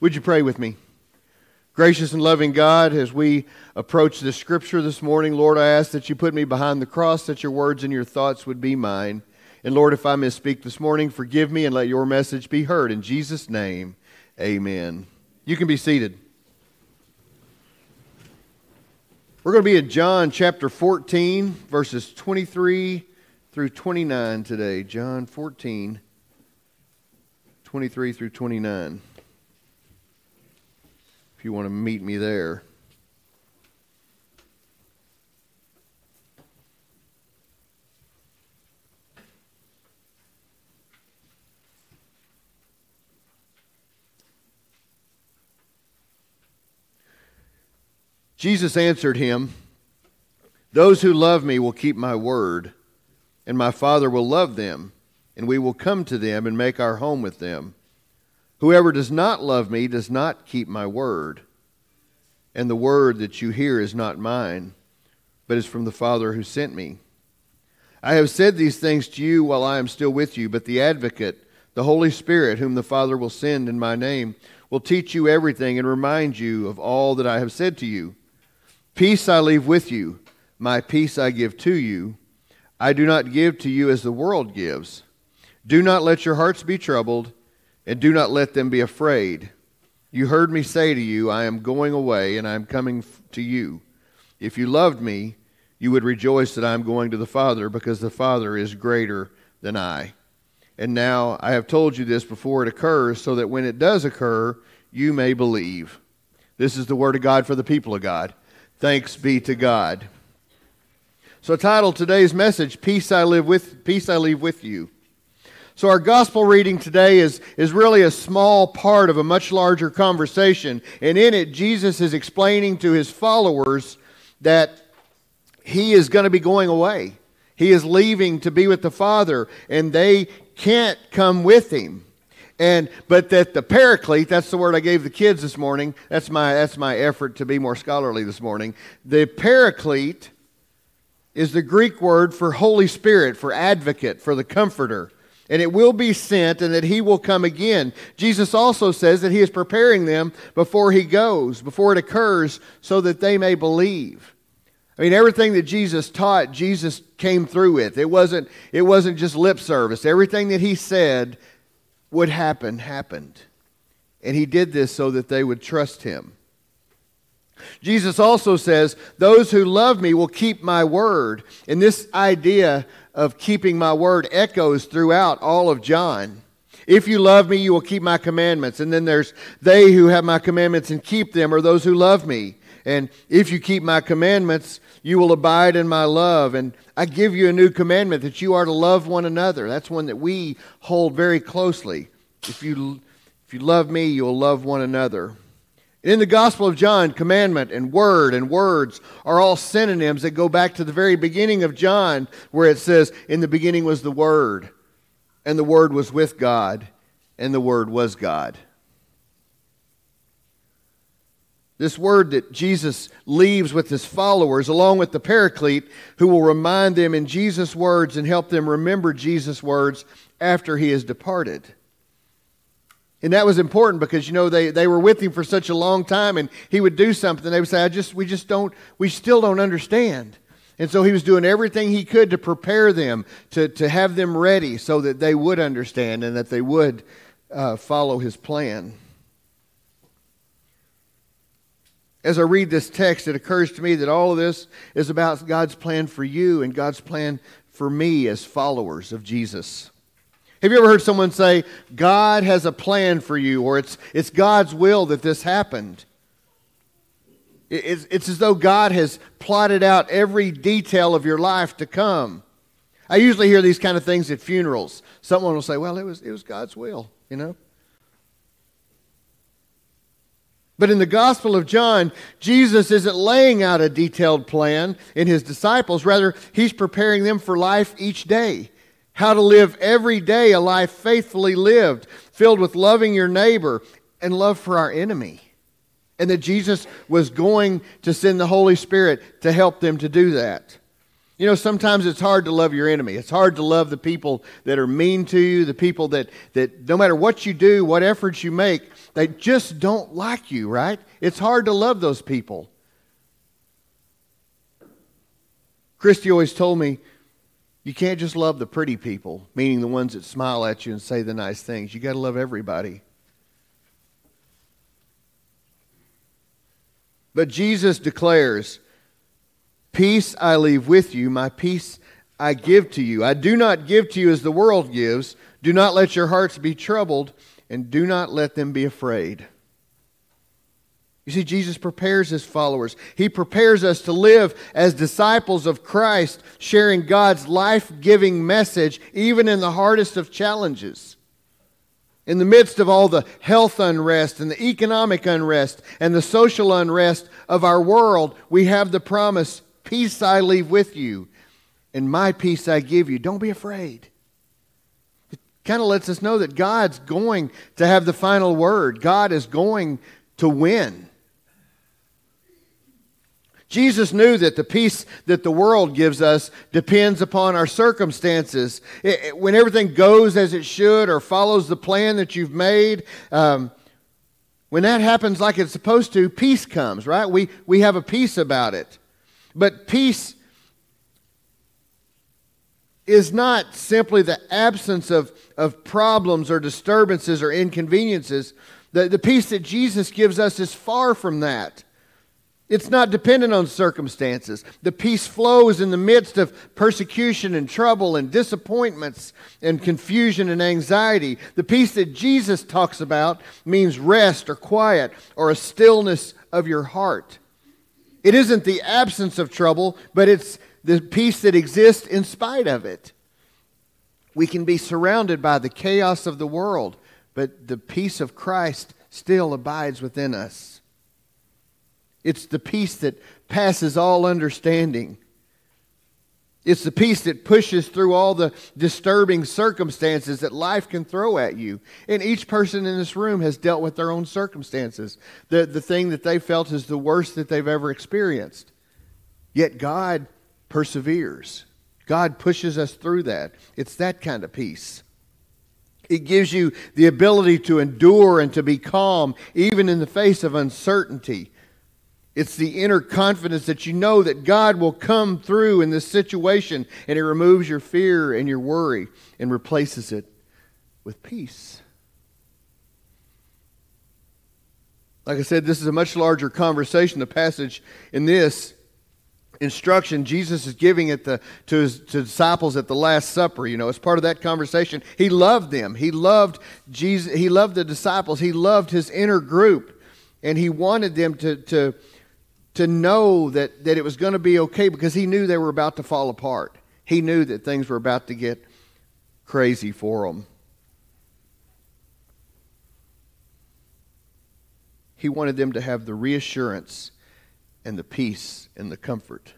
Would you pray with me? Gracious and loving God, as we approach the scripture this morning, Lord, I ask that you put me behind the cross, that your words and your thoughts would be mine. And Lord, if I misspeak this morning, forgive me and let your message be heard. In Jesus' name, amen. You can be seated. We're going to be in John chapter 14, verses 23 through 29 today. John 14, 23 through 29 if you want to meet me there. Jesus answered him, Those who love me will keep my word, and my Father will love them, and we will come to them and make our home with them. Whoever does not love me does not keep my word. And the word that you hear is not mine, but is from the Father who sent me. I have said these things to you while I am still with you, but the advocate, the Holy Spirit, whom the Father will send in my name, will teach you everything and remind you of all that I have said to you. Peace I leave with you, my peace I give to you. I do not give to you as the world gives. Do not let your hearts be troubled and do not let them be afraid. You heard me say to you, I am going away, and I am coming to you. If you loved me, you would rejoice that I am going to the Father, because the Father is greater than I. And now I have told you this before it occurs, so that when it does occur, you may believe. This is the word of God for the people of God. Thanks be to God. So, title today's message: "Peace I live with, peace I leave with you." So, our gospel reading today is, is really a small part of a much larger conversation. And in it, Jesus is explaining to his followers that he is going to be going away. He is leaving to be with the Father, and they can't come with him. And but that the paraclete, that's the word I gave the kids this morning. That's my that's my effort to be more scholarly this morning. The paraclete is the Greek word for Holy Spirit, for advocate, for the comforter and it will be sent, and that he will come again. Jesus also says that he is preparing them before he goes, before it occurs, so that they may believe. I mean, everything that Jesus taught, Jesus came through with. It wasn't, it wasn't just lip service. Everything that he said would happen, happened. And he did this so that they would trust him. Jesus also says, Those who love me will keep my word. And this idea of keeping my word echoes throughout all of John. If you love me, you will keep my commandments. And then there's they who have my commandments and keep them, or those who love me. And if you keep my commandments, you will abide in my love. And I give you a new commandment that you are to love one another. That's one that we hold very closely. If you, if you love me, you'll love one another. In the Gospel of John, commandment and word and words are all synonyms that go back to the very beginning of John, where it says, In the beginning was the Word, and the Word was with God, and the Word was God. This word that Jesus leaves with his followers, along with the Paraclete, who will remind them in Jesus' words and help them remember Jesus' words after he has departed. And that was important because, you know, they, they were with him for such a long time and he would do something. They would say, I just, we just don't, we still don't understand. And so he was doing everything he could to prepare them, to, to have them ready so that they would understand and that they would uh, follow his plan. As I read this text, it occurs to me that all of this is about God's plan for you and God's plan for me as followers of Jesus. Have you ever heard someone say, God has a plan for you, or it's, it's God's will that this happened? It's, it's as though God has plotted out every detail of your life to come. I usually hear these kind of things at funerals. Someone will say, Well, it was, it was God's will, you know? But in the Gospel of John, Jesus isn't laying out a detailed plan in his disciples. Rather, he's preparing them for life each day how to live every day a life faithfully lived, filled with loving your neighbor and love for our enemy. And that Jesus was going to send the Holy Spirit to help them to do that. You know, sometimes it's hard to love your enemy. It's hard to love the people that are mean to you, the people that, that no matter what you do, what efforts you make, They just don't like you, right? It's hard to love those people. Christy always told me, you can't just love the pretty people, meaning the ones that smile at you and say the nice things. You got to love everybody. But Jesus declares, Peace I leave with you, my peace I give to you. I do not give to you as the world gives. Do not let your hearts be troubled, and do not let them be afraid. You see, Jesus prepares his followers. He prepares us to live as disciples of Christ, sharing God's life giving message, even in the hardest of challenges. In the midst of all the health unrest and the economic unrest and the social unrest of our world, we have the promise Peace I leave with you, and my peace I give you. Don't be afraid. It kind of lets us know that God's going to have the final word, God is going to win. Jesus knew that the peace that the world gives us depends upon our circumstances. It, it, when everything goes as it should or follows the plan that you've made, um, when that happens like it's supposed to, peace comes, right? We, we have a peace about it. But peace is not simply the absence of, of problems or disturbances or inconveniences. The, the peace that Jesus gives us is far from that. It's not dependent on circumstances. The peace flows in the midst of persecution and trouble and disappointments and confusion and anxiety. The peace that Jesus talks about means rest or quiet or a stillness of your heart. It isn't the absence of trouble, but it's the peace that exists in spite of it. We can be surrounded by the chaos of the world, but the peace of Christ still abides within us. It's the peace that passes all understanding. It's the peace that pushes through all the disturbing circumstances that life can throw at you. And each person in this room has dealt with their own circumstances, the, the thing that they felt is the worst that they've ever experienced. Yet God perseveres, God pushes us through that. It's that kind of peace. It gives you the ability to endure and to be calm, even in the face of uncertainty. It's the inner confidence that you know that God will come through in this situation and it removes your fear and your worry and replaces it with peace. Like I said, this is a much larger conversation. The passage in this instruction Jesus is giving it the, to his to disciples at the Last Supper. You know, as part of that conversation, he loved them. He loved Jesus. He loved the disciples. He loved his inner group, and he wanted them to to to know that, that it was going to be okay because he knew they were about to fall apart. He knew that things were about to get crazy for them. He wanted them to have the reassurance and the peace and the comfort.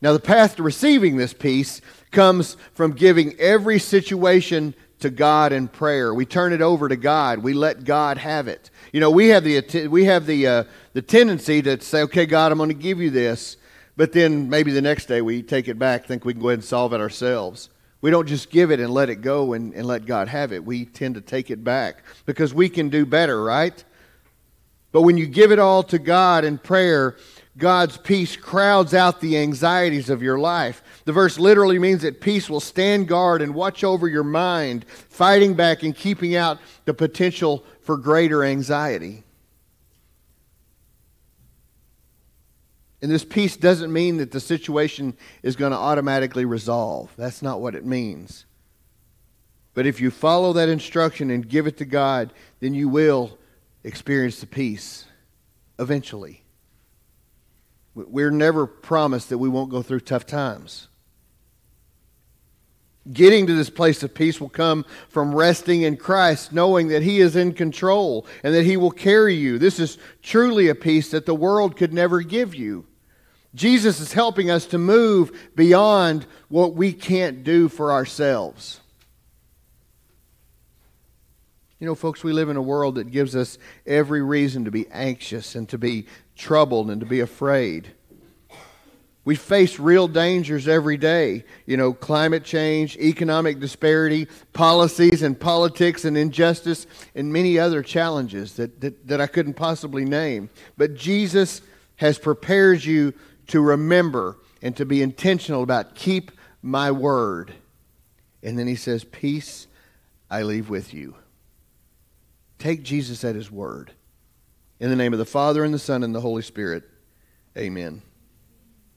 Now, the path to receiving this peace comes from giving every situation to God in prayer. We turn it over to God. We let God have it. You know, we have the we have the uh, the tendency to say, "Okay, God, I'm going to give you this," but then maybe the next day we take it back, think we can go ahead and solve it ourselves. We don't just give it and let it go and, and let God have it. We tend to take it back because we can do better, right? But when you give it all to God in prayer, God's peace crowds out the anxieties of your life. The verse literally means that peace will stand guard and watch over your mind, fighting back and keeping out the potential for greater anxiety. And this peace doesn't mean that the situation is going to automatically resolve. That's not what it means. But if you follow that instruction and give it to God, then you will experience the peace eventually. We're never promised that we won't go through tough times. Getting to this place of peace will come from resting in Christ, knowing that He is in control and that He will carry you. This is truly a peace that the world could never give you. Jesus is helping us to move beyond what we can't do for ourselves. You know, folks, we live in a world that gives us every reason to be anxious and to be troubled and to be afraid. We face real dangers every day. You know, climate change, economic disparity, policies and politics and injustice, and many other challenges that, that, that I couldn't possibly name. But Jesus has prepared you to remember and to be intentional about keep my word. And then he says, Peace I leave with you. Take Jesus at his word. In the name of the Father, and the Son, and the Holy Spirit, amen.